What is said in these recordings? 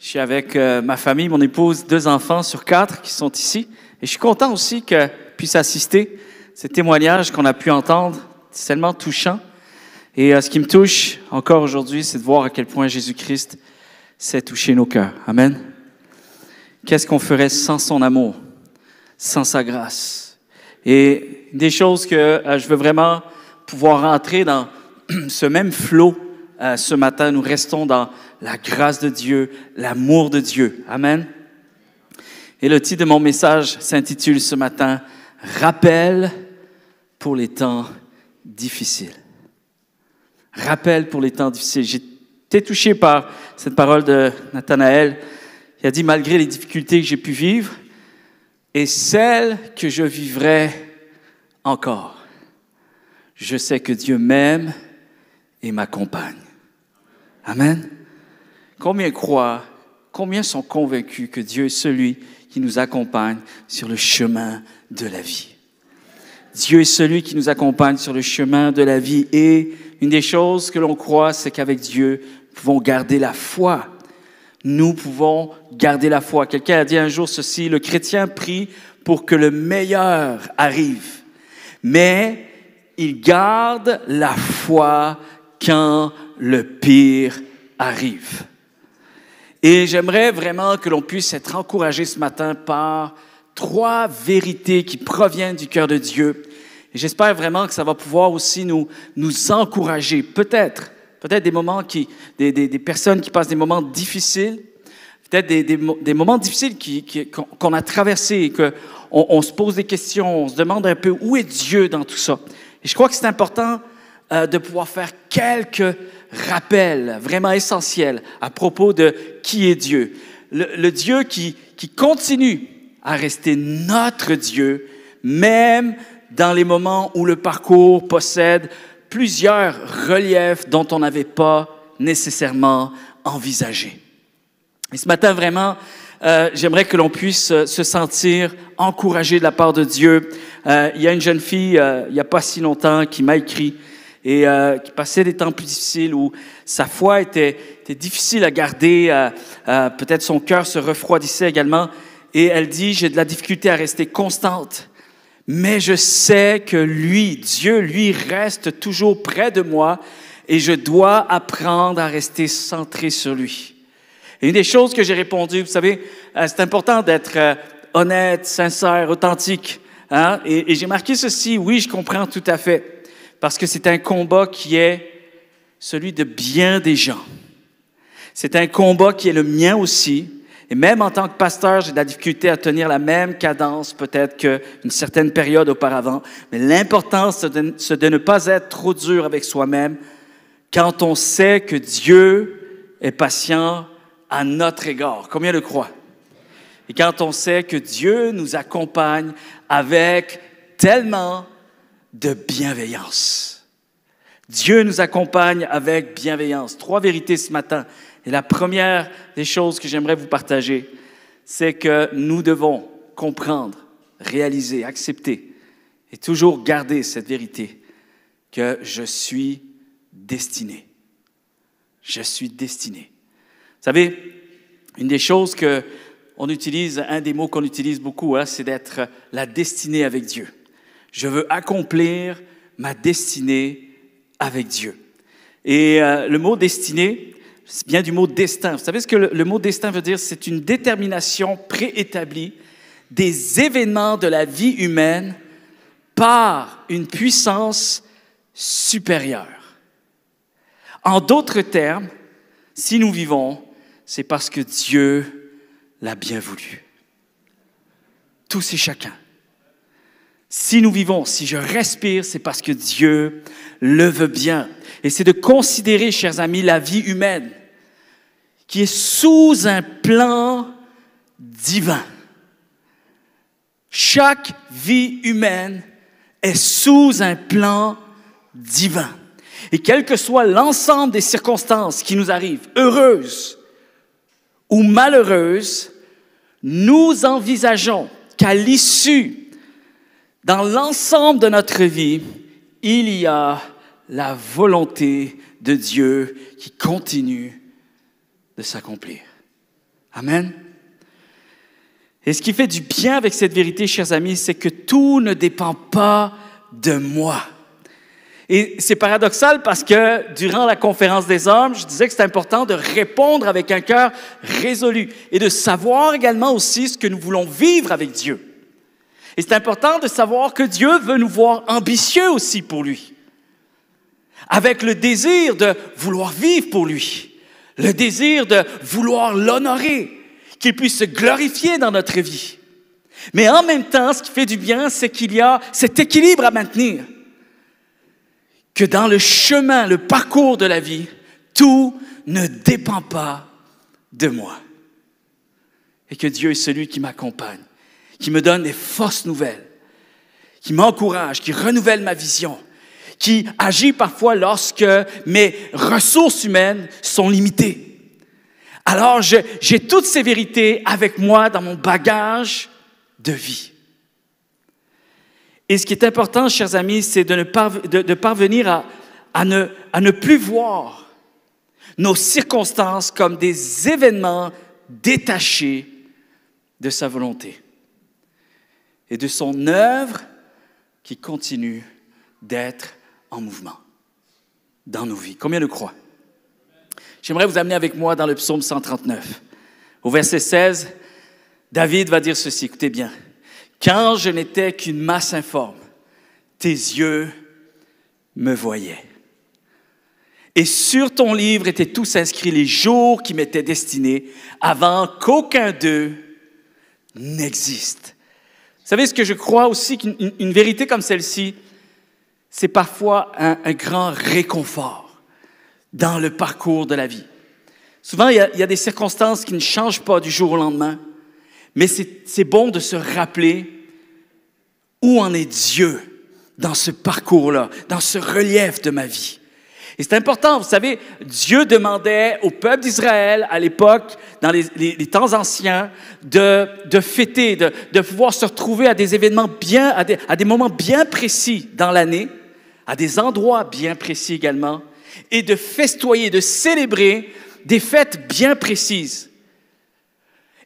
Je suis avec euh, ma famille, mon épouse, deux enfants sur quatre qui sont ici. Et je suis content aussi que puisse assister ces témoignages qu'on a pu entendre. C'est tellement touchant. Et euh, ce qui me touche encore aujourd'hui, c'est de voir à quel point Jésus-Christ s'est touché nos cœurs. Amen. Qu'est-ce qu'on ferait sans son amour, sans sa grâce? Et des choses que euh, je veux vraiment pouvoir rentrer dans ce même flot ce matin. Nous restons dans la grâce de Dieu, l'amour de Dieu. Amen. Et le titre de mon message s'intitule ce matin Rappel pour les temps difficiles. Rappel pour les temps difficiles. J'ai été touché par cette parole de Nathanaël. Il a dit, malgré les difficultés que j'ai pu vivre et celles que je vivrai encore, je sais que Dieu m'aime et m'accompagne. Amen. Combien croient, combien sont convaincus que Dieu est celui qui nous accompagne sur le chemin de la vie? Dieu est celui qui nous accompagne sur le chemin de la vie. Et une des choses que l'on croit, c'est qu'avec Dieu, nous pouvons garder la foi. Nous pouvons garder la foi. Quelqu'un a dit un jour ceci, le chrétien prie pour que le meilleur arrive, mais il garde la foi quand le pire arrive. Et j'aimerais vraiment que l'on puisse être encouragé ce matin par trois vérités qui proviennent du cœur de Dieu. Et j'espère vraiment que ça va pouvoir aussi nous, nous encourager. Peut-être, peut-être des moments qui, des, des, des, personnes qui passent des moments difficiles, peut-être des, des, moments difficiles qu'on qui, a traversés et qu'on on se pose des questions, on se demande un peu où est Dieu dans tout ça. Et je crois que c'est important euh, de pouvoir faire quelques rappels vraiment essentiels à propos de qui est Dieu. Le, le Dieu qui, qui continue à rester notre Dieu, même dans les moments où le parcours possède plusieurs reliefs dont on n'avait pas nécessairement envisagé. Et ce matin, vraiment, euh, j'aimerais que l'on puisse euh, se sentir encouragé de la part de Dieu. Euh, il y a une jeune fille, euh, il n'y a pas si longtemps, qui m'a écrit et euh, qui passait des temps plus difficiles où sa foi était, était difficile à garder, euh, euh, peut-être son cœur se refroidissait également. Et elle dit, j'ai de la difficulté à rester constante, mais je sais que lui, Dieu, lui, reste toujours près de moi et je dois apprendre à rester centré sur lui. Et une des choses que j'ai répondu, vous savez, euh, c'est important d'être euh, honnête, sincère, authentique. Hein? Et, et j'ai marqué ceci, oui, je comprends tout à fait parce que c'est un combat qui est celui de bien des gens. C'est un combat qui est le mien aussi. Et même en tant que pasteur, j'ai de la difficulté à tenir la même cadence peut-être qu'une certaine période auparavant. Mais l'important, c'est de, ne pas être trop dur avec soi-même quand on sait que Dieu est patient à notre égard. Combien le croient? Et quand on sait que Dieu nous accompagne avec tellement de bienveillance. Dieu nous accompagne avec bienveillance. Trois vérités ce matin. Et la première des choses que j'aimerais vous partager, c'est que nous devons comprendre, réaliser, accepter et toujours garder cette vérité que je suis destiné. Je suis destiné. Vous savez, une des choses que on utilise, un des mots qu'on utilise beaucoup, hein, c'est d'être la destinée avec Dieu. Je veux accomplir ma destinée avec Dieu. Et euh, le mot destinée vient du mot destin. Vous savez ce que le, le mot destin veut dire? C'est une détermination préétablie des événements de la vie humaine par une puissance supérieure. En d'autres termes, si nous vivons, c'est parce que Dieu l'a bien voulu. Tous et chacun. Si nous vivons, si je respire, c'est parce que Dieu le veut bien. Et c'est de considérer, chers amis, la vie humaine qui est sous un plan divin. Chaque vie humaine est sous un plan divin. Et quel que soit l'ensemble des circonstances qui nous arrivent, heureuses ou malheureuses, nous envisageons qu'à l'issue dans l'ensemble de notre vie, il y a la volonté de Dieu qui continue de s'accomplir. Amen. Et ce qui fait du bien avec cette vérité, chers amis, c'est que tout ne dépend pas de moi. Et c'est paradoxal parce que durant la conférence des hommes, je disais que c'est important de répondre avec un cœur résolu et de savoir également aussi ce que nous voulons vivre avec Dieu. Et c'est important de savoir que Dieu veut nous voir ambitieux aussi pour lui, avec le désir de vouloir vivre pour lui, le désir de vouloir l'honorer, qu'il puisse se glorifier dans notre vie. Mais en même temps, ce qui fait du bien, c'est qu'il y a cet équilibre à maintenir. Que dans le chemin, le parcours de la vie, tout ne dépend pas de moi. Et que Dieu est celui qui m'accompagne, qui me donne des fausses nouvelles, qui m'encourage, qui renouvelle ma vision, qui agit parfois lorsque mes ressources humaines sont limitées. Alors j'ai toutes ces vérités avec moi dans mon bagage de vie. Et ce qui est important, chers amis, c'est de, de, parvenir à, ne, à ne plus voir nos circonstances comme des événements détachés de sa volonté et de son œuvre qui continue d'être en mouvement dans nos vies. Combien de croient? J'aimerais vous amener avec moi dans le psaume 139. Au verset 16, David va dire ceci, écoutez bien. Quand je n'étais qu'une masse informe, tes yeux me voyaient. Et sur ton livre étaient tous inscrits les jours qui m'étaient destinés avant qu'aucun d'eux n'existe. Savez ce que je crois aussi qu'une vérité comme celle-ci, c'est parfois un, grand réconfort dans le parcours de la vie. Souvent, il y, a, il y a des circonstances qui ne changent pas du jour au lendemain. Mais c'est bon de se rappeler où en est Dieu dans ce parcours-là, dans ce relief de ma vie. Et c'est important, vous savez, Dieu demandait au peuple d'Israël à l'époque, dans les, temps anciens, de, fêter, de, de, pouvoir se retrouver à des événements bien, à des, à des moments bien précis dans l'année, à des endroits bien précis également, et de festoyer, de célébrer des fêtes bien précises.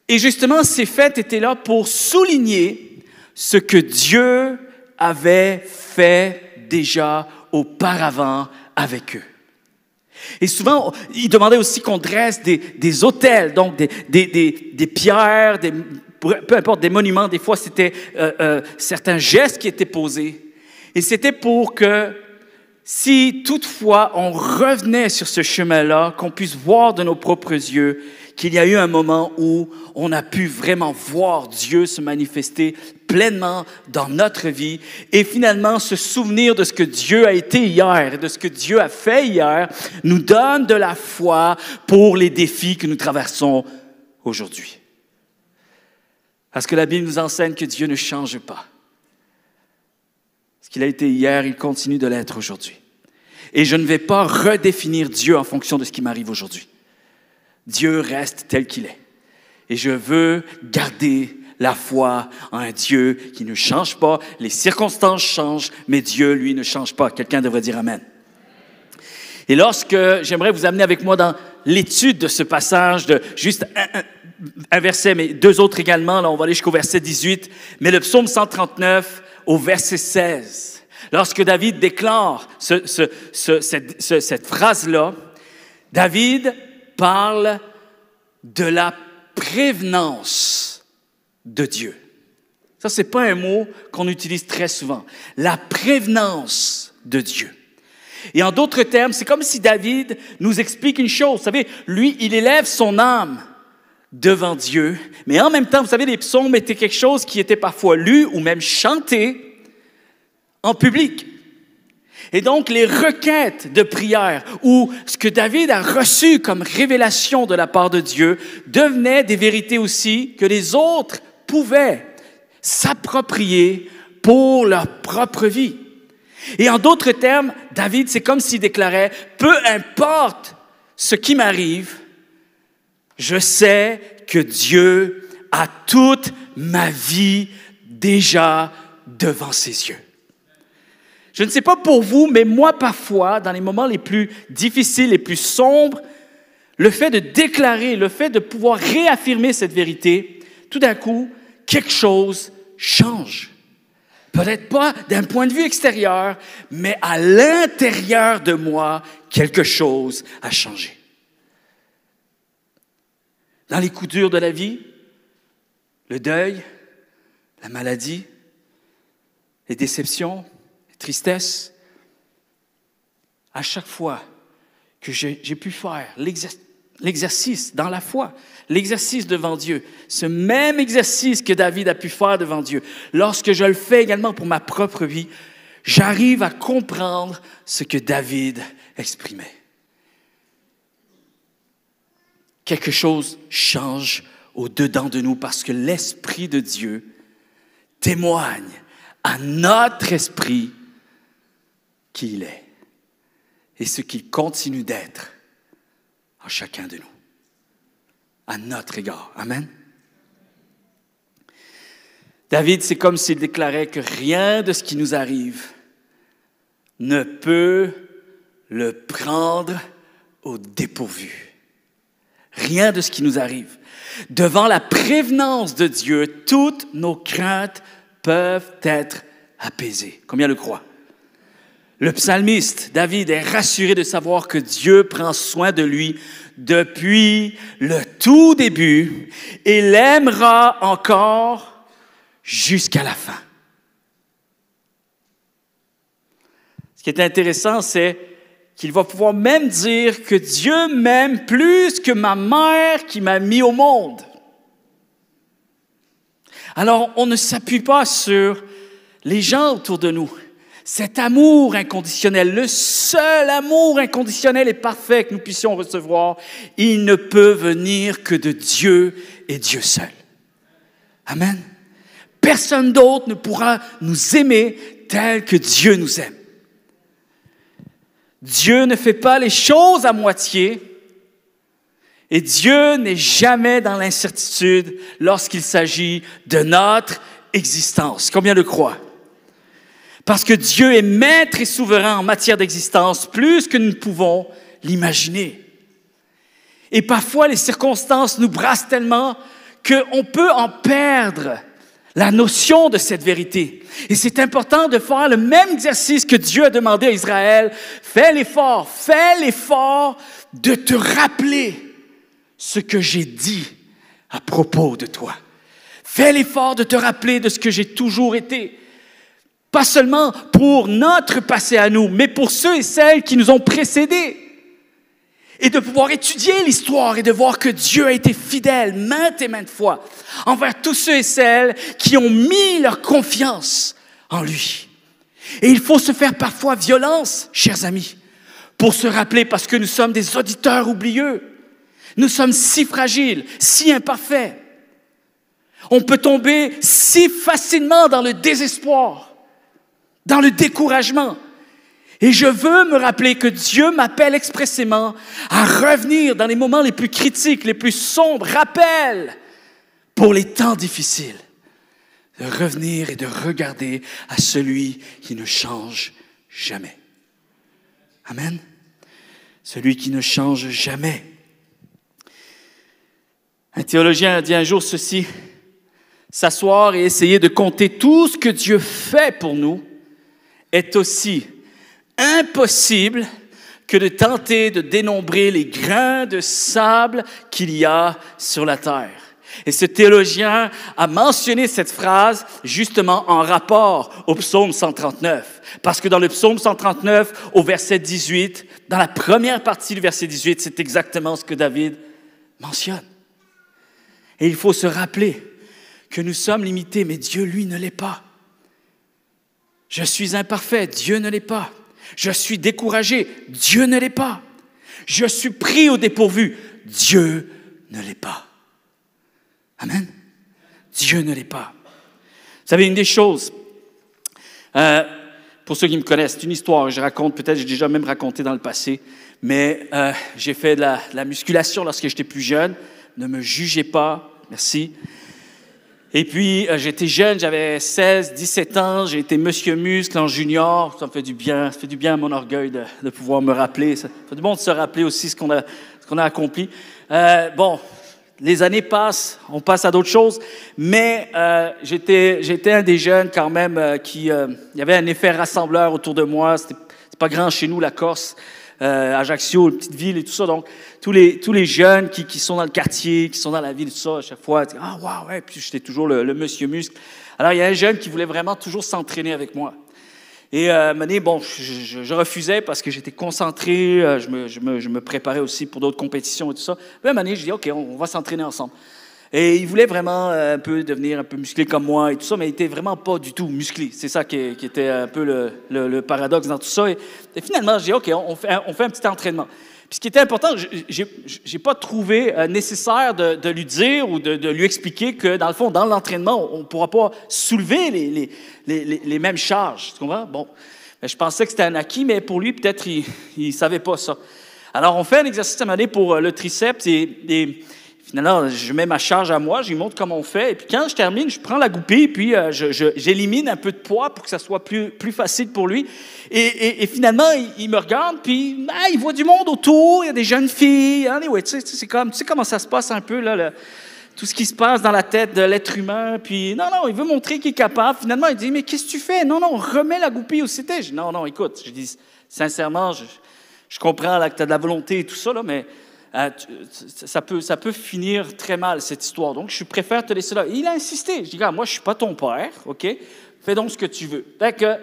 Et justement, ces fêtes étaient là pour souligner ce que Dieu avait fait déjà auparavant avec eux. Et souvent, il demandait aussi qu'on dresse des, autels, donc des pierres, des, peu importe, des monuments. Des fois, c'était euh, euh, certains gestes qui étaient posés. Et c'était pour que si toutefois on revenait sur ce chemin-là, qu'on puisse voir de nos propres yeux qu'il y a eu un moment où on a pu vraiment voir Dieu se manifester pleinement dans notre vie et finalement se souvenir de ce que Dieu a été hier et de ce que Dieu a fait hier nous donne de la foi pour les défis que nous traversons aujourd'hui. Parce que la Bible nous enseigne que Dieu ne change pas. Ce qu'il a été hier, il continue de l'être aujourd'hui. Et je ne vais pas redéfinir Dieu en fonction de ce qui m'arrive aujourd'hui. Dieu reste tel qu'il est. Et je veux garder la foi en un Dieu qui ne change pas. Les circonstances changent, mais Dieu, lui, ne change pas. Quelqu'un devrait dire Amen. Et lorsque j'aimerais vous amener avec moi dans l'étude de ce passage, de juste un, verset, mais deux autres également, là on va aller jusqu'au verset 18, mais le psaume 139 au verset 16. Lorsque David déclare ce, cette, cette phrase-là, David parle de la prévenance de Dieu. Ça, c'est pas un mot qu'on utilise très souvent. La prévenance de Dieu. Et en d'autres termes, c'est comme si David nous explique une chose. Vous savez, lui, il élève son âme devant Dieu, mais en même temps, vous savez, les psaumes étaient quelque chose qui était parfois lu ou même chanté en public. Et donc, les requêtes de prière ou ce que David a reçu comme révélation de la part de Dieu devenaient des vérités aussi que les autres pouvaient s'approprier pour leur propre vie. Et en d'autres termes, David, c'est comme s'il déclarait, peu importe ce qui m'arrive, je sais que Dieu a toute ma vie déjà devant ses yeux. Je ne sais pas pour vous, mais moi parfois, dans les moments les plus difficiles, les plus sombres, le fait de déclarer, le fait de pouvoir réaffirmer cette vérité, tout d'un coup, quelque chose change. Peut-être pas d'un point de vue extérieur, mais à l'intérieur de moi, quelque chose a changé. Dans les coups durs de la vie, le deuil, la maladie, les déceptions, les tristesses, à chaque fois que j'ai pu faire l'exercice dans la foi, l'exercice devant Dieu, ce même exercice que David a pu faire devant Dieu, lorsque je le fais également pour ma propre vie, j'arrive à comprendre ce que David exprimait. Quelque chose change au-dedans de nous parce que l'Esprit de Dieu témoigne à notre esprit qui il est et ce qu'il continue d'être en chacun de nous, à notre égard. Amen. David, c'est comme s'il déclarait que rien de ce qui nous arrive ne peut le prendre au dépourvu. Rien de ce qui nous arrive. Devant la prévenance de Dieu, toutes nos craintes peuvent être apaisées. Combien le croient? Le psalmiste David est rassuré de savoir que Dieu prend soin de lui depuis le tout début et l'aimera encore jusqu'à la fin. Ce qui est intéressant, c'est qu'il va pouvoir même dire que Dieu m'aime plus que ma mère qui m'a mis au monde. Alors, on ne s'appuie pas sur les gens autour de nous. Cet amour inconditionnel, le seul amour inconditionnel et parfait que nous puissions recevoir, il ne peut venir que de Dieu et Dieu seul. Amen. Personne d'autre ne pourra nous aimer tel que Dieu nous aime. Dieu ne fait pas les choses à moitié et Dieu n'est jamais dans l'incertitude lorsqu'il s'agit de notre existence. Combien le croient? Parce que Dieu est maître et souverain en matière d'existence, plus que nous ne pouvons l'imaginer. Et parfois, les circonstances nous brassent tellement qu'on peut en perdre la notion de cette vérité. Et c'est important de faire le même exercice que Dieu a demandé à Israël. Fais l'effort, fais l'effort de te rappeler ce que j'ai dit à propos de toi. Fais l'effort de te rappeler de ce que j'ai toujours été. Pas seulement pour notre passé à nous, mais pour ceux et celles qui nous ont précédés. Et de pouvoir étudier l'histoire et de voir que Dieu a été fidèle maintes et maintes fois envers tous ceux et celles qui ont mis leur confiance en lui. Et il faut se faire parfois violence, chers amis, pour se rappeler parce que nous sommes des auditeurs oublieux. Nous sommes si fragiles, si imparfaits. On peut tomber si facilement dans le désespoir dans le découragement. Et je veux me rappeler que Dieu m'appelle expressément à revenir dans les moments les plus critiques, les plus sombres, rappel pour les temps difficiles, de revenir et de regarder à celui qui ne change jamais. Amen. Celui qui ne change jamais. Un théologien a dit un jour ceci, s'asseoir et essayer de compter tout ce que Dieu fait pour nous est aussi impossible que de tenter de dénombrer les grains de sable qu'il y a sur la terre. Et ce théologien a mentionné cette phrase justement en rapport au psaume 139. Parce que dans le psaume 139, au verset 18, dans la première partie du verset 18, c'est exactement ce que David mentionne. Et il faut se rappeler que nous sommes limités, mais Dieu, lui, ne l'est pas. Je suis imparfait, Dieu ne l'est pas. Je suis découragé, Dieu ne l'est pas. Je suis pris au dépourvu, Dieu ne l'est pas. Amen. Dieu ne l'est pas. Vous savez, une des choses, euh, pour ceux qui me connaissent, c'est une histoire que je raconte, peut-être j'ai déjà même raconté dans le passé, mais euh, j'ai fait de la, de la musculation lorsque j'étais plus jeune. Ne me jugez pas, merci. Et puis, euh, j'étais jeune, j'avais 16, 17 ans, j'ai été monsieur muscle en junior. Ça me fait du bien, ça fait du bien à mon orgueil de, pouvoir me rappeler. Ça fait du bon de se rappeler aussi ce qu'on a, accompli. Euh, bon, les années passent, on passe à d'autres choses, mais euh, j'étais un des jeunes quand même qui... Il y avait un effet rassembleur autour de moi. C'était pas grand chez nous, la Corse. Euh, Ajaccio, petite ville et tout ça. Donc, tous les, tous les jeunes qui, qui, sont dans le quartier, qui sont dans la ville, tout ça, à chaque fois, ah, waouh, ouais. Puis j'étais toujours le, monsieur muscle. Alors, il y a un jeune qui voulait vraiment toujours s'entraîner avec moi. Et euh, bon, je, refusais parce que j'étais concentré, euh, je, me, je, me, je, me, préparais aussi pour d'autres compétitions et tout ça. Mais à je dis, OK, on, va s'entraîner ensemble. Et il voulait vraiment euh, un peu devenir un peu musclé comme moi et tout ça, mais il était vraiment pas du tout musclé. C'est ça qui, était un peu le, le, paradoxe dans tout ça. Et, finalement, je dis, OK, on fait, on fait un petit entraînement ce qui était important, je n'ai pas trouvé euh, nécessaire de, lui dire ou de, lui expliquer que, dans le fond, dans l'entraînement, on ne pourra pas soulever les, les, les, mêmes charges. Tu comprends? Bon, ben, je pensais que c'était un acquis, mais pour lui, peut-être, il ne savait pas ça. Alors, on fait un exercice à mener pour euh, le triceps et Finalement, je mets ma charge à moi, je lui montre comment on fait. Et puis quand je termine, je prends la goupille, puis euh, j'élimine un peu de poids pour que ça soit plus, plus facile pour lui. Et, et, finalement, il, me regarde, puis ah, il voit du monde autour, il y a des jeunes filles. Anyway, tu sais, c'est comme, tu sais comment ça se passe un peu, là, tout ce qui se passe dans la tête de l'être humain. Puis non, non, il veut montrer qu'il est capable. Finalement, il dit, mais qu'est-ce que tu fais? Non, non, remets la goupille où c'était. Je dis, non, non, écoute, je dis, sincèrement, je, je comprends là, que tu as de la volonté et tout ça, là, mais euh, ça, peut, ça peut finir très mal, cette histoire. Donc, je préfère te laisser là. il a insisté. Je dis, moi, je ne suis pas ton père, OK? Fais donc ce que tu veux.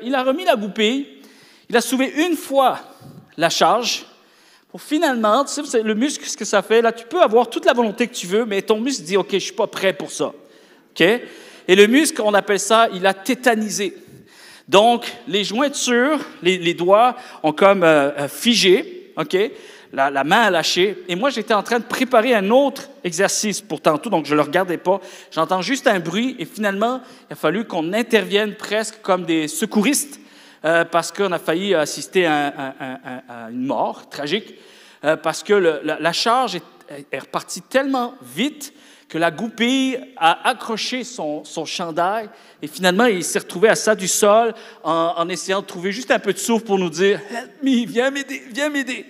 il a remis la goupille. Il a soulevé une fois la charge pour finalement, le muscle, ce que ça fait, là, tu peux avoir toute la volonté que tu veux, mais ton muscle dit, OK, je ne suis pas prêt pour ça. OK? Et le muscle, on appelle ça, il a tétanisé. Donc, les jointures, les, doigts ont comme euh, euh, figé, OK? La, main a lâché. Et moi, j'étais en train de préparer un autre exercice pour tantôt, donc je ne le regardais pas. J'entends juste un bruit et finalement, il a fallu qu'on intervienne presque comme des secouristes euh, parce qu'on a failli assister à, une mort tragique euh, parce que la, charge est, repartie tellement vite que la goupille a accroché son, chandail et finalement, il s'est retrouvé à ça du sol en, en essayant de trouver juste un peu de souffle pour nous dire « Help me, viens m'aider, viens m'aider ».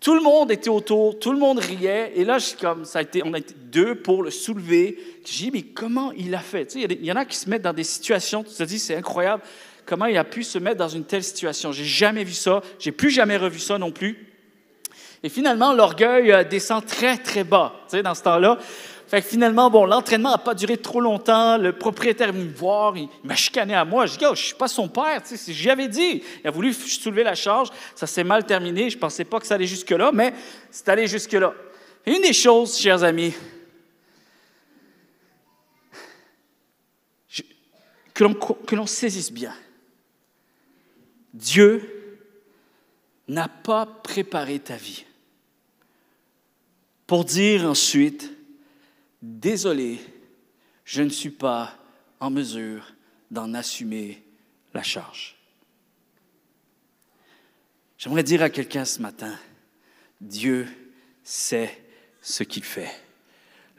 Tout le monde était autour, tout le monde riait. Et là, je, comme, ça a été, on a été deux pour le soulever. J'ai dit, mais comment il a fait? Il y, en a qui se mettent dans des situations, tu te dis, c'est incroyable. Comment il a pu se mettre dans une telle situation? J'ai jamais vu ça. J'ai plus jamais revu ça non plus. Et finalement, l'orgueil euh, descend très, très bas. Dans ce temps-là, fait que finalement, bon, l'entraînement n'a pas duré trop longtemps. Le propriétaire est venu me voir, il, m'a chicané à moi. Je dis, oh, je suis pas son père, tu sais, j'avais dit. Il a voulu soulever la charge, ça s'est mal terminé. Je pensais pas que ça allait jusque-là, mais c'est allé jusque-là. une des choses, chers amis, que l'on saisisse bien. Dieu n'a pas préparé ta vie pour dire ensuite, Désolé, je ne suis pas en mesure d'en assumer la charge. J'aimerais dire à quelqu'un ce matin, Dieu sait ce qu'il fait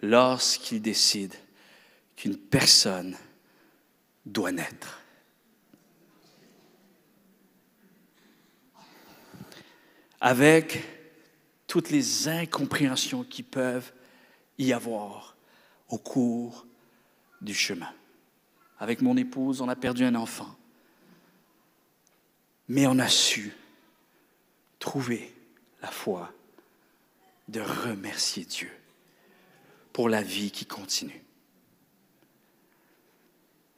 lorsqu'il décide qu'une personne doit naître. Avec toutes les incompréhensions qui peuvent y avoir au cours du chemin. Avec mon épouse, on a perdu un enfant. Mais on a su trouver la foi de remercier Dieu pour la vie qui continue.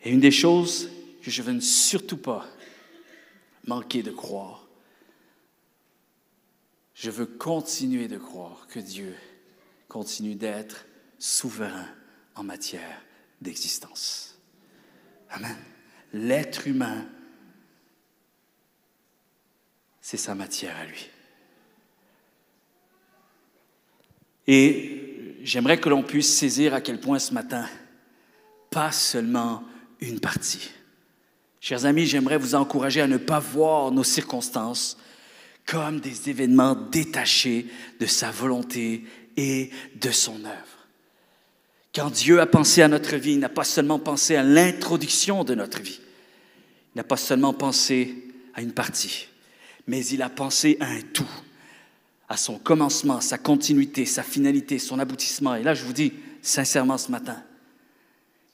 Et une des choses que je veux surtout pas manquer de croire, je veux continuer de croire que Dieu continue d'être souverain en matière d'existence. Amen. L'être humain, c'est sa matière à lui. Et j'aimerais que l'on puisse saisir à quel point ce matin, pas seulement une partie. Chers amis, j'aimerais vous encourager à ne pas voir nos circonstances comme des événements détachés de sa volonté et de son œuvre. Quand Dieu a pensé à notre vie, il n'a pas seulement pensé à l'introduction de notre vie, il n'a pas seulement pensé à une partie, mais il a pensé à un tout, à son commencement, sa continuité, sa finalité, son aboutissement. Et là, je vous dis sincèrement ce matin,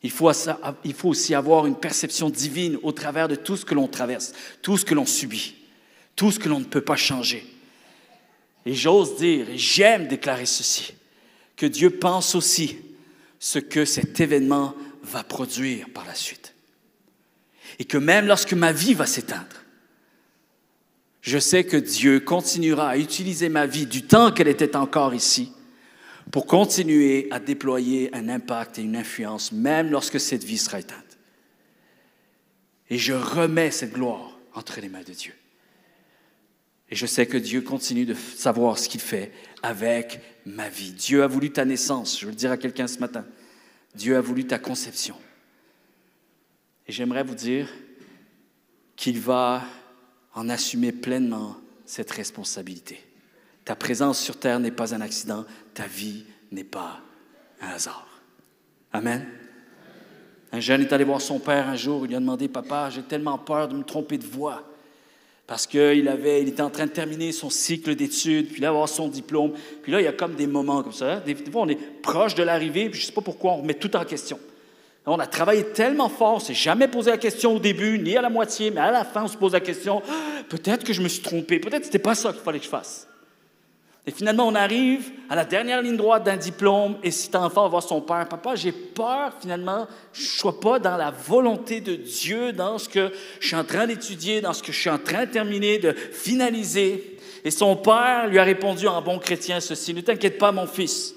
il faut, il faut aussi avoir une perception divine au travers de tout ce que l'on traverse, tout ce que l'on subit, tout ce que l'on ne peut pas changer. Et j'ose dire, et j'aime déclarer ceci, que Dieu pense aussi ce que cet événement va produire par la suite. Et que même lorsque ma vie va s'éteindre, je sais que Dieu continuera à utiliser ma vie du temps qu'elle était encore ici pour continuer à déployer un impact et une influence, même lorsque cette vie sera éteinte. Et je remets cette gloire entre les mains de Dieu. Et je sais que Dieu continue de savoir ce qu'il fait avec ma vie. Dieu a voulu ta naissance, je veux le dire à quelqu'un ce matin. Dieu a voulu ta conception. Et j'aimerais vous dire qu'il va en assumer pleinement cette responsabilité. Ta présence sur terre n'est pas un accident, ta vie n'est pas un hasard. Amen. Un jeune est allé voir son père un jour, il lui a demandé, Papa, j'ai tellement peur de me tromper de voix parce qu'il avait, il était en train de terminer son cycle d'études, puis là, avoir son diplôme. Puis là, il y a comme des moments comme ça. Des, fois, on est proche de l'arrivée, puis je ne sais pas pourquoi on remet tout en question. On a travaillé tellement fort, on s'est jamais posé la question au début, ni à la moitié, mais à la fin, on se pose la question, ah, peut-être que je me suis trompé, peut-être que ce n'était pas ça qu'il fallait que je fasse. Et finalement, on arrive à la dernière ligne droite d'un diplôme, et un enfant va voir son père, papa, j'ai peur finalement, je ne sois pas dans la volonté de Dieu, dans ce que je suis en train d'étudier, dans ce que je suis en train de terminer, de finaliser. Et son père lui a répondu en bon chrétien ceci, ne t'inquiète pas mon fils,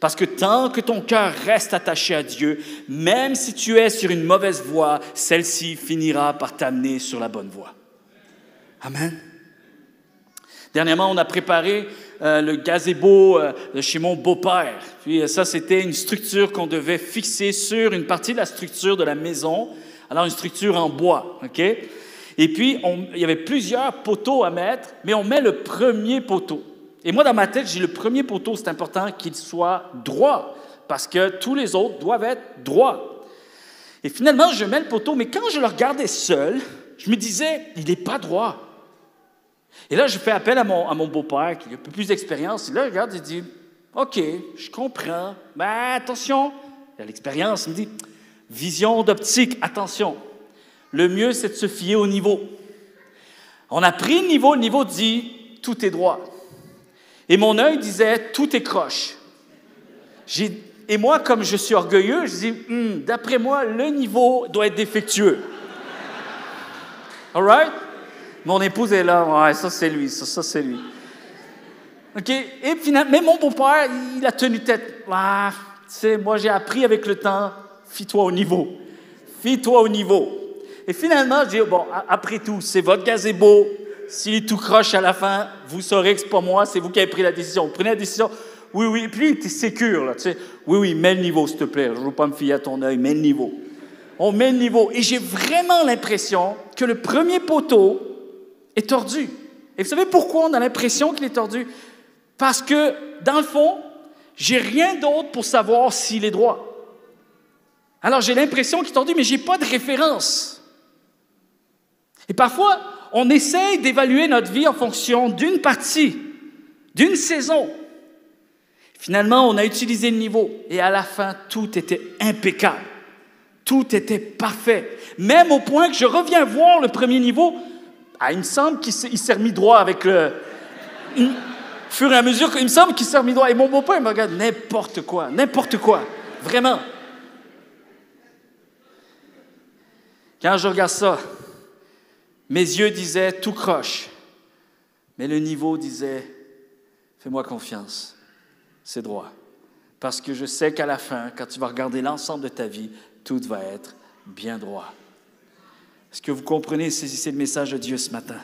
parce que tant que ton cœur reste attaché à Dieu, même si tu es sur une mauvaise voie, celle-ci finira par t'amener sur la bonne voie. Amen. Dernièrement, on a préparé euh, le gazebo euh, chez mon beau-père. Puis euh, ça, c'était une structure qu'on devait fixer sur une partie de la structure de la maison. Alors, une structure en bois, OK? Et puis, il y avait plusieurs poteaux à mettre, mais on met le premier poteau. Et moi, dans ma tête, j'ai le premier poteau, c'est important qu'il soit droit, parce que tous les autres doivent être droits. Et finalement, je mets le poteau, mais quand je le regardais seul, je me disais, il n'est pas droit. Et là, je fais appel à mon, beau-père, qui a un peu plus d'expérience. Il regarde, il dit OK, je comprends. Mais attention, il a l'expérience. Il me dit Vision d'optique, attention. Le mieux, c'est de se fier au niveau. On a pris le niveau, le niveau dit Tout est droit. Et mon œil disait Tout est croche. Et moi, comme je suis orgueilleux, je dis hmm, D'après moi, le niveau doit être défectueux. All right? Mon épouse est là, ouais, ça c'est lui, ça, c'est lui. OK? Et finalement, mais mon beau-père, il a tenu tête. Ah, tu sais, moi j'ai appris avec le temps, fie-toi au niveau. Fie-toi au niveau. Et finalement, je dis, bon, après tout, c'est votre gazebo. S'il est tout croche à la fin, vous saurez que c'est pas moi, c'est vous qui avez pris la décision. Vous prenez la décision. Oui, oui. Et puis, tu es sécure, là, tu sais. Oui, oui, mets le niveau, s'il te plaît. Je ne veux pas me fier à ton œil, mets le niveau. On met le niveau. Et j'ai vraiment l'impression que le premier poteau, est tordu. Et vous savez pourquoi on a l'impression qu'il est tordu? Parce que, dans le fond, j'ai rien d'autre pour savoir s'il est droit. Alors j'ai l'impression qu'il est tordu, mais je n'ai pas de référence. Et parfois, on essaye d'évaluer notre vie en fonction d'une partie, d'une saison. Finalement, on a utilisé le niveau et à la fin, tout était impeccable. Tout était parfait. Même au point que je reviens voir le premier niveau, ah, il me semble qu'il s'est remis droit avec le. Au fur et à mesure, il me semble qu'il s'est remis droit. Et mon beau-père, il me regarde n'importe quoi, n'importe quoi. Vraiment. Quand je regarde ça, mes yeux disaient tout croche. Mais le niveau disait fais-moi confiance, c'est droit. Parce que je sais qu'à la fin, quand tu vas regarder l'ensemble de ta vie, tout va être bien droit. Est-ce que vous comprenez, c'est le message de Dieu ce matin?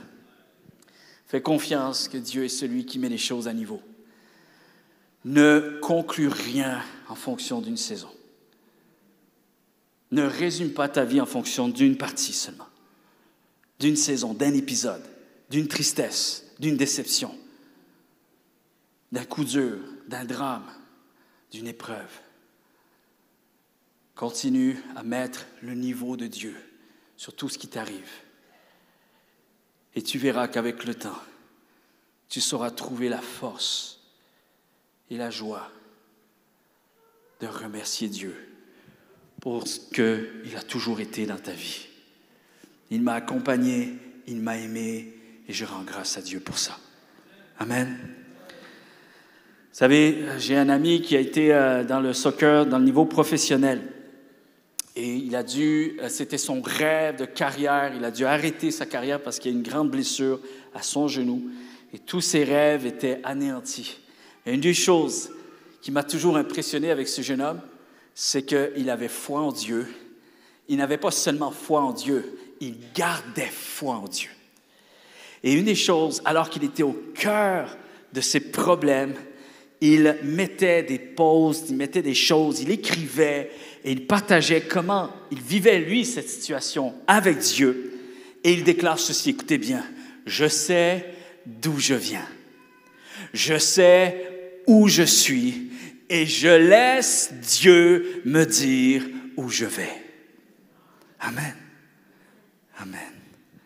Fais confiance que Dieu est celui qui met les choses à niveau. Ne conclue rien en fonction d'une saison. Ne résume pas ta vie en fonction d'une partie seulement, d'une saison, d'un épisode, d'une tristesse, d'une déception, d'un coup dur, d'un drame, d'une épreuve. Continue à mettre le niveau de Dieu sur tout ce qui t'arrive. Et tu verras qu'avec le temps, tu sauras trouver la force et la joie de remercier Dieu pour ce qu'il a toujours été dans ta vie. Il m'a accompagné, il m'a aimé et je rends grâce à Dieu pour ça. Amen. Vous savez, j'ai un ami qui a été euh, dans le soccer, dans le niveau professionnel. Et il a dû, euh, c'était son rêve de carrière, il a dû arrêter sa carrière parce qu'il y a une grande blessure à son genou. Et tous ses rêves étaient anéantis. Et une des choses qui m'a toujours impressionné avec ce jeune homme, c'est qu'il avait foi en Dieu. Il n'avait pas seulement foi en Dieu, il gardait foi en Dieu. Et une des choses, alors qu'il était au cœur de ses problèmes, il mettait des pauses, il mettait des choses, il écrivait et il partageait comment il vivait, lui, cette situation avec Dieu. Et il déclare ceci, écoutez bien, je sais d'où je viens, je sais où je suis et je laisse Dieu me dire où je vais. Amen. Amen.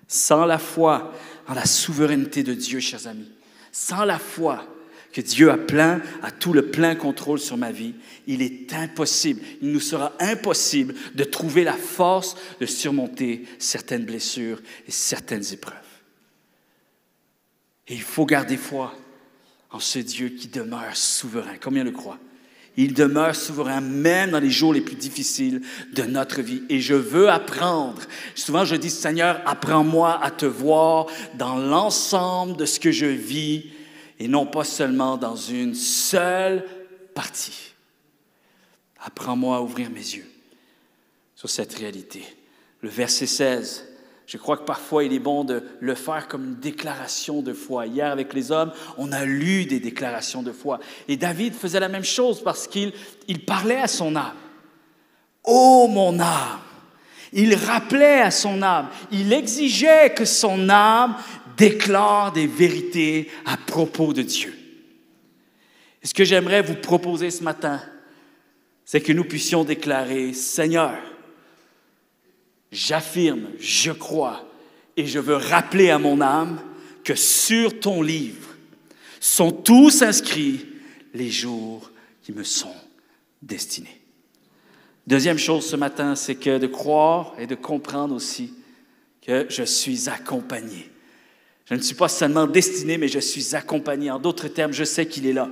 Sans la foi en la souveraineté de Dieu, chers amis, sans la foi que Dieu a plein, a tout le plein contrôle sur ma vie, il est impossible, il nous sera impossible de trouver la force de surmonter certaines blessures et certaines épreuves. Et il faut garder foi en ce Dieu qui demeure souverain. Combien le croient? Il demeure souverain même dans les jours les plus difficiles de notre vie. Et je veux apprendre. Souvent, je dis, Seigneur, apprends-moi à te voir dans l'ensemble de ce que je vis et non pas seulement dans une seule partie. Apprends-moi à ouvrir mes yeux sur cette réalité. Le verset 16 je crois que parfois il est bon de le faire comme une déclaration de foi. Hier avec les hommes, on a lu des déclarations de foi. Et David faisait la même chose parce qu'il il parlait à son âme. Ô mon âme! Il rappelait à son âme, il exigeait que son âme déclare des vérités à propos de Dieu. Et ce que j'aimerais vous proposer ce matin, c'est que nous puissions déclarer, Seigneur, j'affirme, je crois, et je veux rappeler à mon âme que sur ton livre sont tous inscrits les jours qui me sont destinés. Deuxième chose ce matin, c'est que de croire et de comprendre aussi que je suis accompagné. Je ne suis pas seulement destiné, mais je suis accompagné. En d'autres termes, je sais qu'il est là.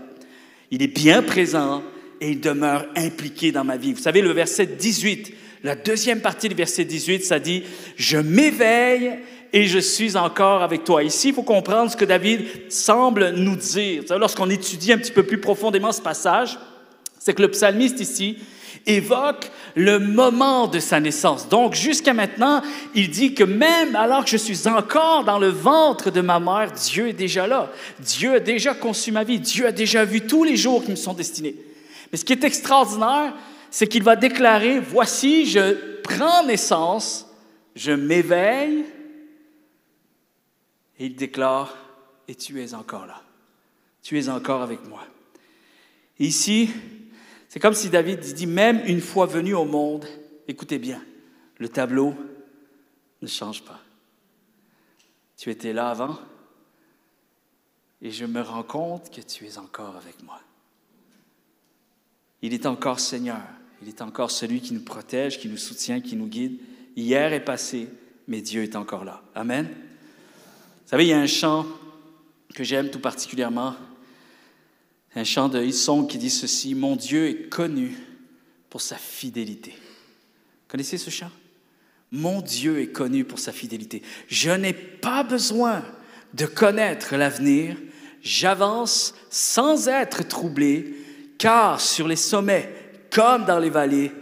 Il est bien présent et il demeure impliqué dans ma vie. Vous savez, le verset 18 la deuxième partie du verset 18, ça dit, je m'éveille et je suis encore avec toi. Ici, il faut comprendre ce que David semble nous dire. Lorsqu'on étudie un petit peu plus profondément ce passage, c'est que le psalmiste ici évoque le moment de sa naissance. Donc, jusqu'à maintenant, il dit que même alors que je suis encore dans le ventre de ma mère, Dieu est déjà là. Dieu a déjà conçu ma vie. Dieu a déjà vu tous les jours qui me sont destinés. Mais ce qui est extraordinaire, c'est qu'il va déclarer, voici, je prends naissance, je m'éveille, et il déclare, et tu es encore là. Tu es encore avec moi. ici, c'est comme si David dit, même une fois venu au monde, écoutez bien, le tableau ne change pas. Tu étais là avant, et je me rends compte que tu es encore avec moi. Il est encore Seigneur. Il est encore celui qui nous protège, qui nous soutient, qui nous guide. Hier est passé, mais Dieu est encore là. Amen. Vous savez, il y a un chant que j'aime tout particulièrement, un chant de Hillsong qui dit ceci Mon Dieu est connu pour sa fidélité. Connaissez ce chant Mon Dieu est connu pour sa fidélité. Je n'ai pas besoin de connaître l'avenir. J'avance sans être troublé, car sur les sommets comme dans les vallées,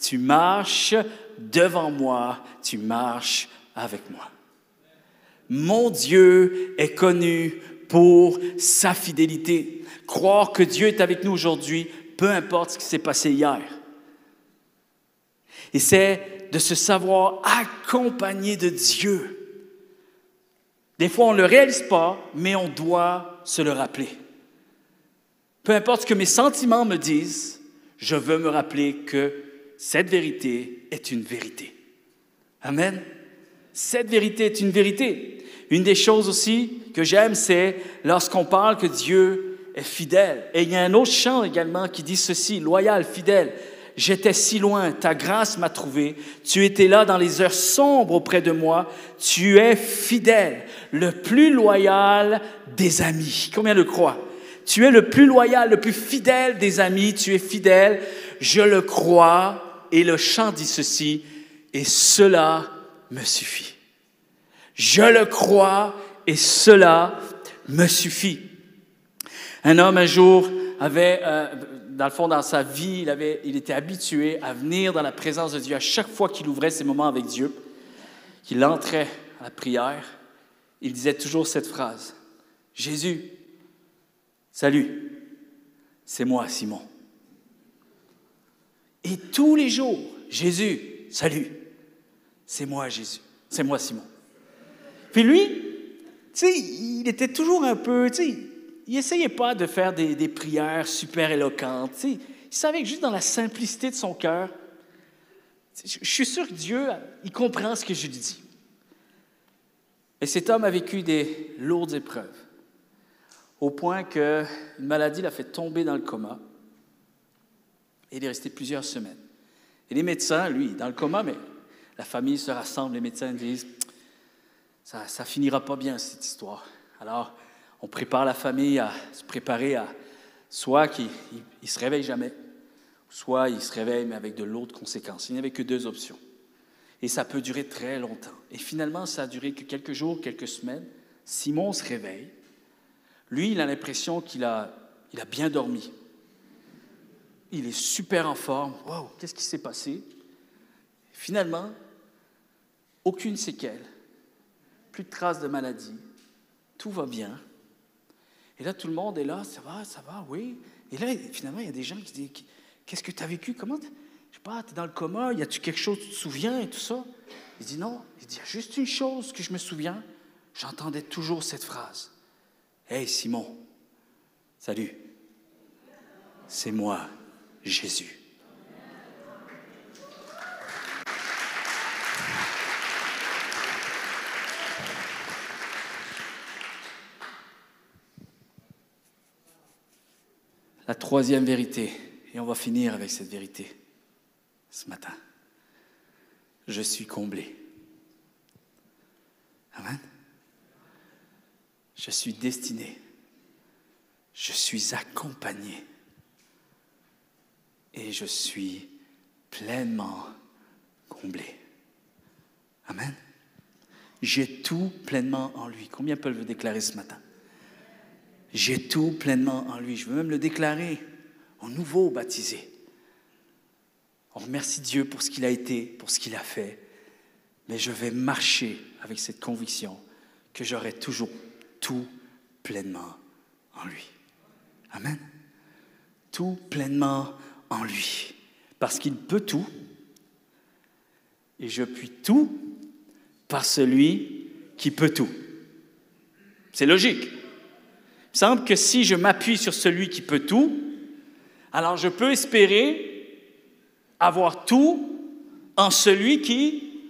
tu marches devant moi, tu marches avec moi. Mon Dieu est connu pour sa fidélité. Croire que Dieu est avec nous aujourd'hui, peu importe ce qui s'est passé hier. Et c'est de se savoir accompagné de Dieu. Des fois, on ne le réalise pas, mais on doit se le rappeler. Peu importe ce que mes sentiments me disent, je veux me rappeler que cette vérité est une vérité. Amen. Cette vérité est une vérité. Une des choses aussi que j'aime, c'est lorsqu'on parle que Dieu est fidèle. Et il y a un autre chant également qui dit ceci, loyal, fidèle. J'étais si loin, ta grâce m'a trouvé. Tu étais là dans les heures sombres auprès de moi. Tu es fidèle, le plus loyal des amis. Combien le croient? Tu es le plus loyal, le plus fidèle des amis. Tu es fidèle. Je le crois. Et le chant dit ceci, et cela me suffit. Je le crois et cela me suffit. Un homme un jour avait, euh, dans le fond, dans sa vie, il, avait, il était habitué à venir dans la présence de Dieu à chaque fois qu'il ouvrait ses moments avec Dieu, qu'il entrait à la prière, il disait toujours cette phrase, Jésus, salut, c'est moi Simon. Et tous les jours, Jésus, salut, c'est moi Jésus, c'est moi Simon. Puis lui, il était toujours un peu, il essayait pas de faire des, prières super éloquentes. Il savait que juste dans la simplicité de son cœur, je suis sûr que Dieu, il comprend ce que je lui dis. Et cet homme a vécu des lourdes épreuves, au point qu'une maladie l'a fait tomber dans le coma. Et il est resté plusieurs semaines. Et les médecins, lui, dans le coma, mais la famille se rassemble, les médecins disent, ça ne finira pas bien cette histoire. Alors, on prépare la famille à se préparer à soit qu'il ne se réveille jamais, soit il se réveille mais avec de lourdes conséquences. Il n'y avait que deux options. Et ça peut durer très longtemps. Et finalement, ça a duré que quelques jours, quelques semaines. Simon se réveille. Lui, il a l'impression qu'il a, il a bien dormi. Il est super en forme. Wow, qu'est-ce qui s'est passé? Finalement, aucune séquelle, plus de traces de maladie, tout va bien. Et là, tout le monde est là, ça va, ça va, oui. Et là, finalement, il y a des gens qui disent, qu'est-ce que tu as vécu? Comment? Je sais pas, tu es dans le coma, y a-tu quelque chose, tu te souviens et tout ça? Il dit non, il dit, il y a juste une chose que je me souviens, j'entendais toujours cette phrase. Hey Simon, salut, c'est moi, Jésus. La troisième vérité, et on va finir avec cette vérité ce matin. Je suis comblé. Amen. Je suis destiné. Je suis accompagné. Et je suis pleinement comblé. Amen. J'ai tout pleinement en lui. Combien peuvent le déclarer ce matin? J'ai tout pleinement en lui. Je veux même le déclarer en nouveau baptisé. On remercie Dieu pour ce qu'il a été, pour ce qu'il a fait. Mais je vais marcher avec cette conviction que j'aurai toujours tout pleinement en lui. Amen. Tout pleinement en lui. Parce qu'il peut tout. Et je puis tout par celui qui peut tout. C'est logique. Il semble que si je m'appuie sur celui qui peut tout, alors je peux espérer avoir tout en celui qui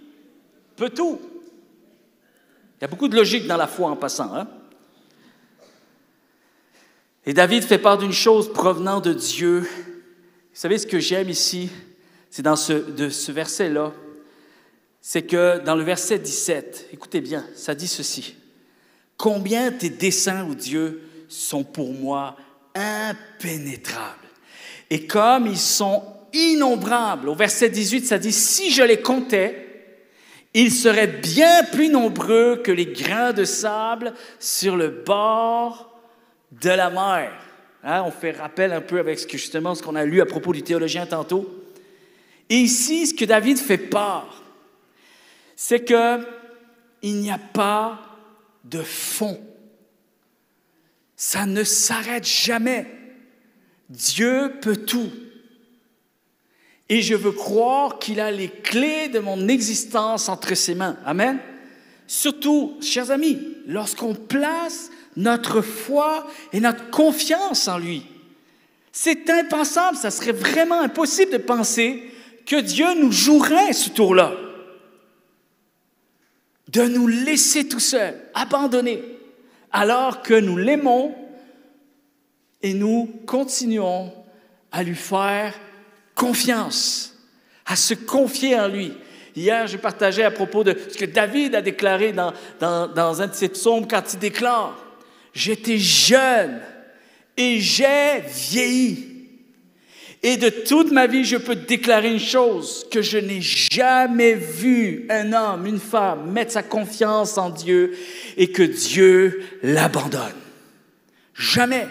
peut tout. Il y a beaucoup de logique dans la foi en passant. Hein? Et David fait part d'une chose provenant de Dieu. Vous savez ce que j'aime ici, c'est dans ce, verset-là, c'est que dans le verset 17, écoutez bien, ça dit ceci. Combien tes desseins, ô Dieu, sont pour moi impénétrables. Et comme ils sont innombrables, au verset 18, ça dit, si je les comptais, ils seraient bien plus nombreux que les grains de sable sur le bord de la mer. Hein, on fait rappel un peu avec justement ce qu'on a lu à propos du théologien tantôt. Et ici, ce que David fait part, c'est que il n'y a pas de fond ça ne s'arrête jamais. Dieu peut tout. Et je veux croire qu'il a les clés de mon existence entre ses mains. Amen. Surtout, chers amis, lorsqu'on place notre foi et notre confiance en lui. C'est impensable, ça serait vraiment impossible de penser que Dieu nous jouerait ce tour-là. de nous laisser tout seuls, abandonnés, alors que nous l'aimons et nous continuons à lui faire confiance, à se confier en lui. Hier, je partageais à propos de ce que David a déclaré dans, dans un de ses psaumes quand il déclare, J'étais jeune et j'ai vieilli. Et de toute ma vie, je peux déclarer une chose, que je n'ai jamais vu un homme, une femme mettre sa confiance en Dieu et que Dieu l'abandonne. Jamais.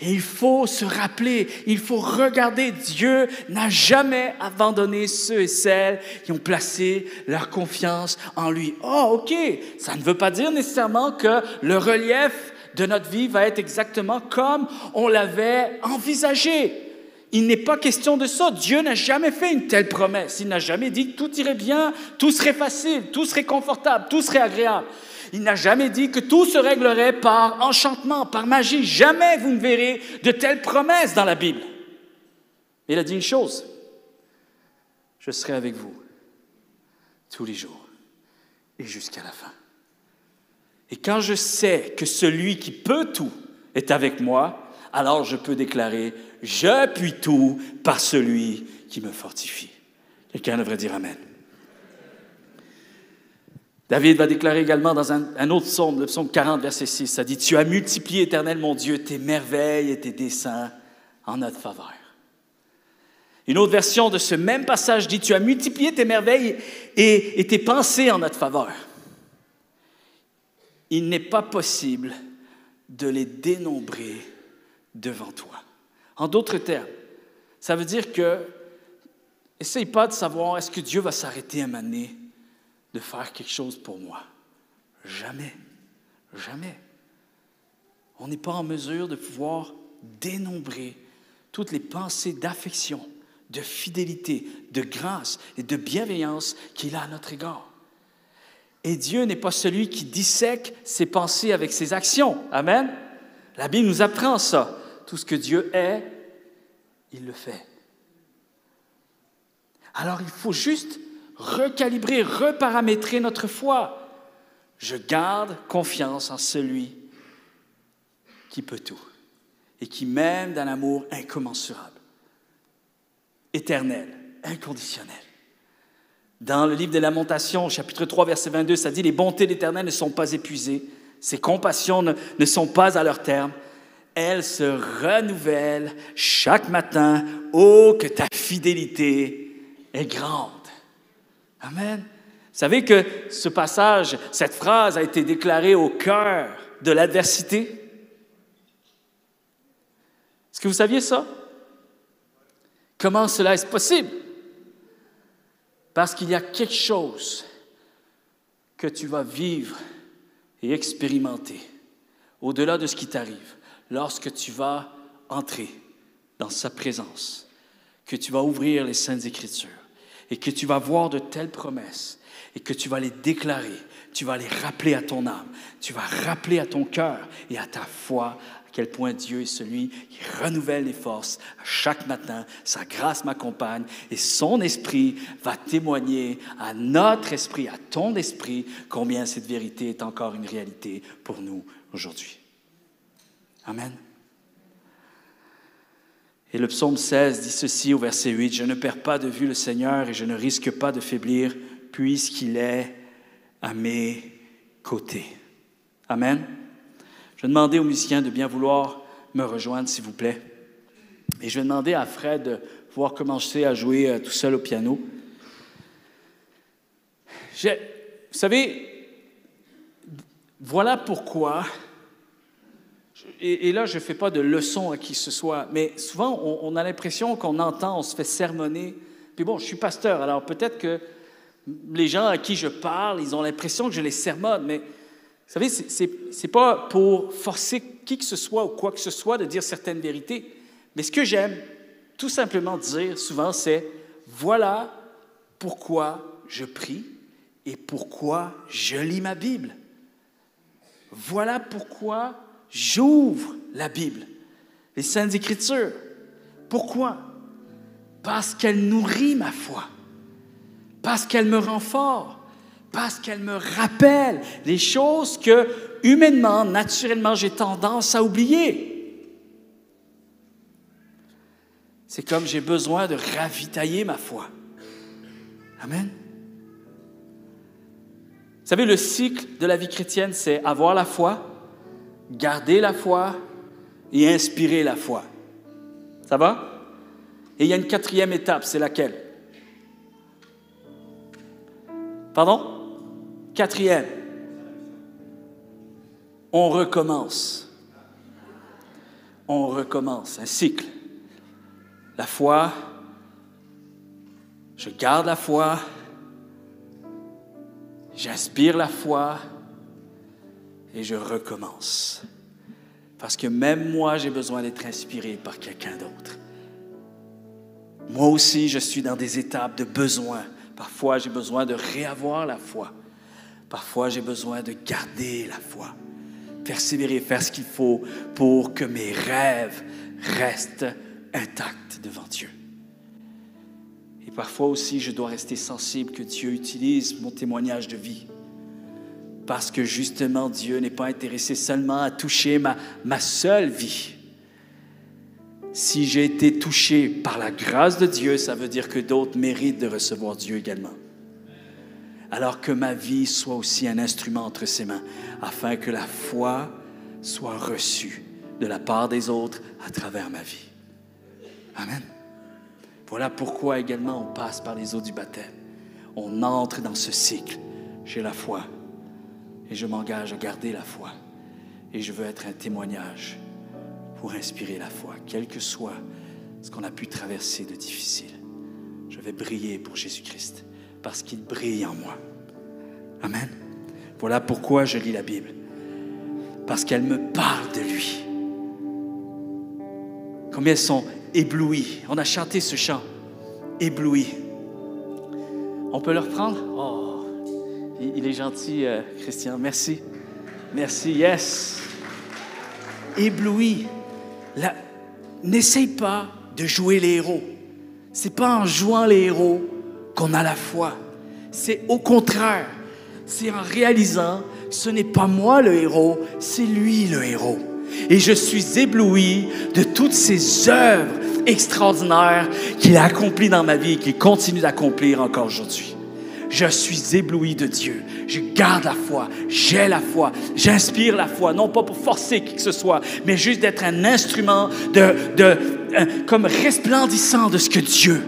Et il faut se rappeler, il faut regarder, Dieu n'a jamais abandonné ceux et celles qui ont placé leur confiance en lui. Oh, ok, ça ne veut pas dire nécessairement que le relief de notre vie va être exactement comme on l'avait envisagé. Il n'est pas question de ça. Dieu n'a jamais fait une telle promesse. Il n'a jamais dit que tout irait bien, tout serait facile, tout serait confortable, tout serait agréable. Il n'a jamais dit que tout se réglerait par enchantement, par magie. Jamais vous ne verrez de telles promesses dans la Bible. Il a dit une chose, je serai avec vous tous les jours et jusqu'à la fin. Et quand je sais que celui qui peut tout est avec moi, alors je peux déclarer, je puis tout par celui qui me fortifie. Quelqu'un devrait dire Amen. David va déclarer également dans un, autre psaume, le psaume 40, verset 6, ça dit, Tu as multiplié, éternel mon Dieu, tes merveilles et tes desseins en notre faveur. Une autre version de ce même passage dit, Tu as multiplié tes merveilles et, et tes pensées en notre faveur il n'est pas possible de les dénombrer devant toi. En d'autres termes, ça veut dire que, essaye pas de savoir est-ce que Dieu va s'arrêter à m'amener de faire quelque chose pour moi? Jamais, jamais. On n'est pas en mesure de pouvoir dénombrer toutes les pensées d'affection, de fidélité, de grâce et de bienveillance qu'il a à notre égard. Et Dieu n'est pas celui qui dissèque ses pensées avec ses actions. Amen. La Bible nous apprend ça. Tout ce que Dieu est, il le fait. Alors il faut juste recalibrer, reparamétrer notre foi. Je garde confiance en celui qui peut tout et qui m'aime d'un amour incommensurable, éternel, inconditionnel. Dans le livre des Lamentations, chapitre 3, verset 22, ça dit, Les bontés d'Éternel ne sont pas épuisées, ses compassions ne, ne sont pas à leur terme. Elles se renouvellent chaque matin. Oh, que ta fidélité est grande. Amen. Vous savez que ce passage, cette phrase a été déclarée au cœur de l'adversité? Est-ce que vous saviez ça? Comment cela est possible? Parce qu'il y a quelque chose que tu vas vivre et expérimenter au-delà de ce qui t'arrive lorsque tu vas entrer dans sa présence, que tu vas ouvrir les saintes écritures et que tu vas voir de telles promesses et que tu vas les déclarer, tu vas les rappeler à ton âme, tu vas rappeler à ton cœur et à ta foi quel point Dieu est celui qui renouvelle les forces chaque matin. Sa grâce m'accompagne et son esprit va témoigner à notre esprit, à ton esprit, combien cette vérité est encore une réalité pour nous aujourd'hui. Amen. Et le psaume 16 dit ceci au verset 8, Je ne perds pas de vue le Seigneur et je ne risque pas de faiblir puisqu'il est à mes côtés. Amen. Vais demander aux musiciens de bien vouloir me rejoindre, s'il vous plaît. Et je vais demander à Fred de pouvoir commencer à jouer euh, tout seul au piano. vous savez, voilà pourquoi, et, là je ne fais pas de leçon à qui ce soit, mais souvent on, on a l'impression qu'on entend, on se fait sermonner. Puis bon, je suis pasteur, alors peut-être que les gens à qui je parle, ils ont l'impression que je les sermonne, mais vous savez, ce n'est pas pour forcer qui que ce soit ou quoi que ce soit de dire certaines vérités, mais ce que j'aime tout simplement dire souvent, c'est voilà pourquoi je prie et pourquoi je lis ma Bible. Voilà pourquoi j'ouvre la Bible, les Saintes Écritures. Pourquoi? Parce qu'elle nourrit ma foi, parce qu'elle me rend fort, Parce qu'elle me rappelle les choses que, humainement, naturellement, j'ai tendance à oublier. C'est comme j'ai besoin de ravitailler ma foi. Amen. Vous savez, le cycle de la vie chrétienne, c'est avoir la foi, garder la foi et inspirer la foi. Ça va? Et il y a une quatrième étape, c'est laquelle? Pardon? Quatrième. On recommence. On recommence, un cycle. La foi, je garde la foi, j'inspire la foi et je recommence. Parce que même moi, j'ai besoin d'être inspiré par quelqu'un d'autre. Moi aussi, je suis dans des étapes de besoin. Parfois, j'ai besoin de réavoir la foi. Parfois, j'ai besoin de garder la foi. Persévérer, faire ce qu'il faut pour que mes rêves restent intacts devant Dieu. Et parfois aussi, je dois rester sensible que Dieu utilise mon témoignage de vie. Parce que justement, Dieu n'est pas intéressé seulement à toucher ma, ma seule vie. Si j'ai été touché par la grâce de Dieu, ça veut dire que d'autres méritent de recevoir Dieu également. Alors que ma vie soit aussi un instrument entre ses mains, afin que la foi soit reçue de la part des autres à travers ma vie. Amen. Voilà pourquoi également on passe par les eaux du baptême. On entre dans ce cycle. J'ai la foi et je m'engage à garder la foi. Et je veux être un témoignage pour inspirer la foi, quel que soit ce qu'on a pu traverser de difficile. Je vais briller pour Jésus-Christ parce qu'il brille en moi. Amen. Voilà pourquoi je lis la Bible. Parce qu'elle me parle de lui. Combien sont ébloui. On a chanté ce chant, ébloui. On peut le reprendre? Oh, il est gentil, euh, Christian. Merci. Merci, yes. Ébloui. N'essaye pas de jouer les héros. C'est pas en jouant les héros qu'on a la foi. C'est au contraire. C'est en réalisant, ce n'est pas moi le héros, c'est lui le héros. Et je suis ébloui de toutes ces œuvres extraordinaires qu'il a accomplies dans ma vie et qu'il continue d'accomplir encore aujourd'hui. Je suis ébloui de Dieu. Je garde la foi. J'ai la foi. J'inspire la foi. Non pas pour forcer qui que ce soit, mais juste d'être un instrument de, de comme resplendissant de ce que Dieu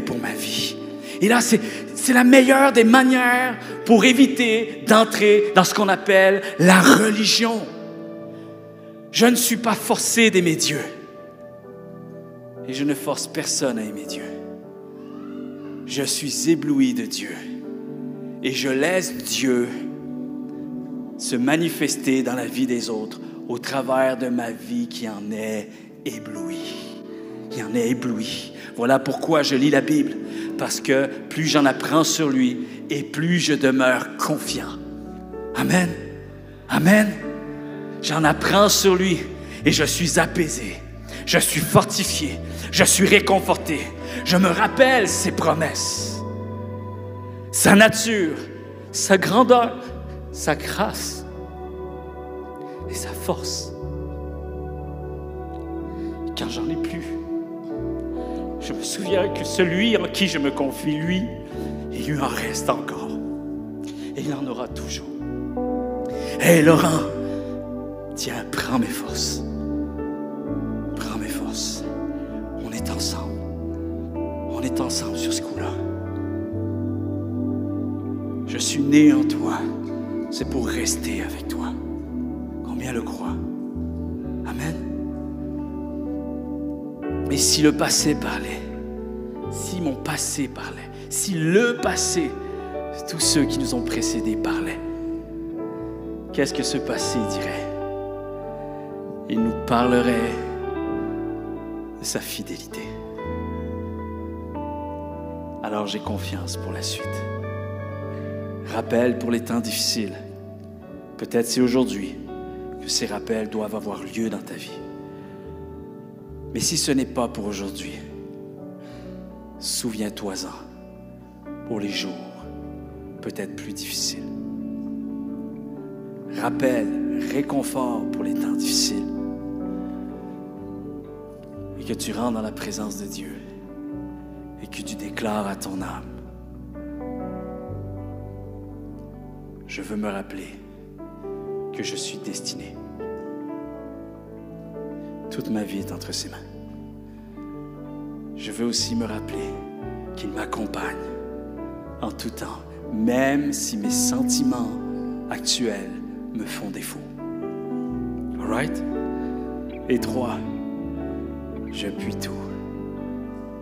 pour ma vie. Et là, c'est, c'est la meilleure des manières pour éviter d'entrer dans ce qu'on appelle la religion. Je ne suis pas forcé d'aimer Dieu. Et je ne force personne à aimer Dieu. Je suis ébloui de Dieu. Et je laisse Dieu se manifester dans la vie des autres au travers de ma vie qui en est éblouie. Qui en est éblouie. Voilà pourquoi je lis la Bible. Parce que plus j'en apprends sur lui et plus je demeure confiant. Amen. Amen. J'en apprends sur lui et je suis apaisé. Je suis fortifié. Je suis réconforté. Je me rappelle ses promesses, sa nature, sa grandeur, sa grâce et sa force. Quand j'en ai plus, je me souviens que celui en qui je me confie, lui, il lui en reste encore. Et il en aura toujours. Hé Laurent, Tiens, prends mes forces. Prends mes forces. On est ensemble. On est ensemble sur ce coup-là. Je suis né en toi. C'est pour rester avec toi. Combien le croient? Amen. Et si le passé parlait, si mon passé parlait, si le passé, tous ceux qui nous ont précédés parlaient, qu'est-ce que ce passé dirait? il nous parlerait de sa fidélité. Alors j'ai confiance pour la suite. Rappel pour les temps difficiles. Peut-être c'est aujourd'hui que ces rappels doivent avoir lieu dans ta vie. Mais si ce n'est pas pour aujourd'hui, souviens-toi-en pour les jours peut-être plus difficile. Rappel, réconfort pour les temps difficiles. Et que tu rentres dans la présence de Dieu et que tu déclares à ton âme, je veux me rappeler que je suis destiné. Toute ma vie est entre ses mains. Je veux aussi me rappeler qu'il m'accompagne en tout temps, même si mes sentiments actuels me font défaut. All right? Et trois, je puis tout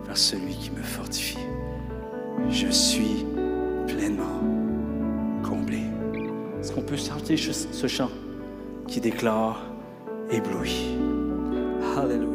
vers celui qui me fortifie. Je suis pleinement comblé. Est-ce qu'on peut chanter ce chant qui déclare ébloui? Hallelujah.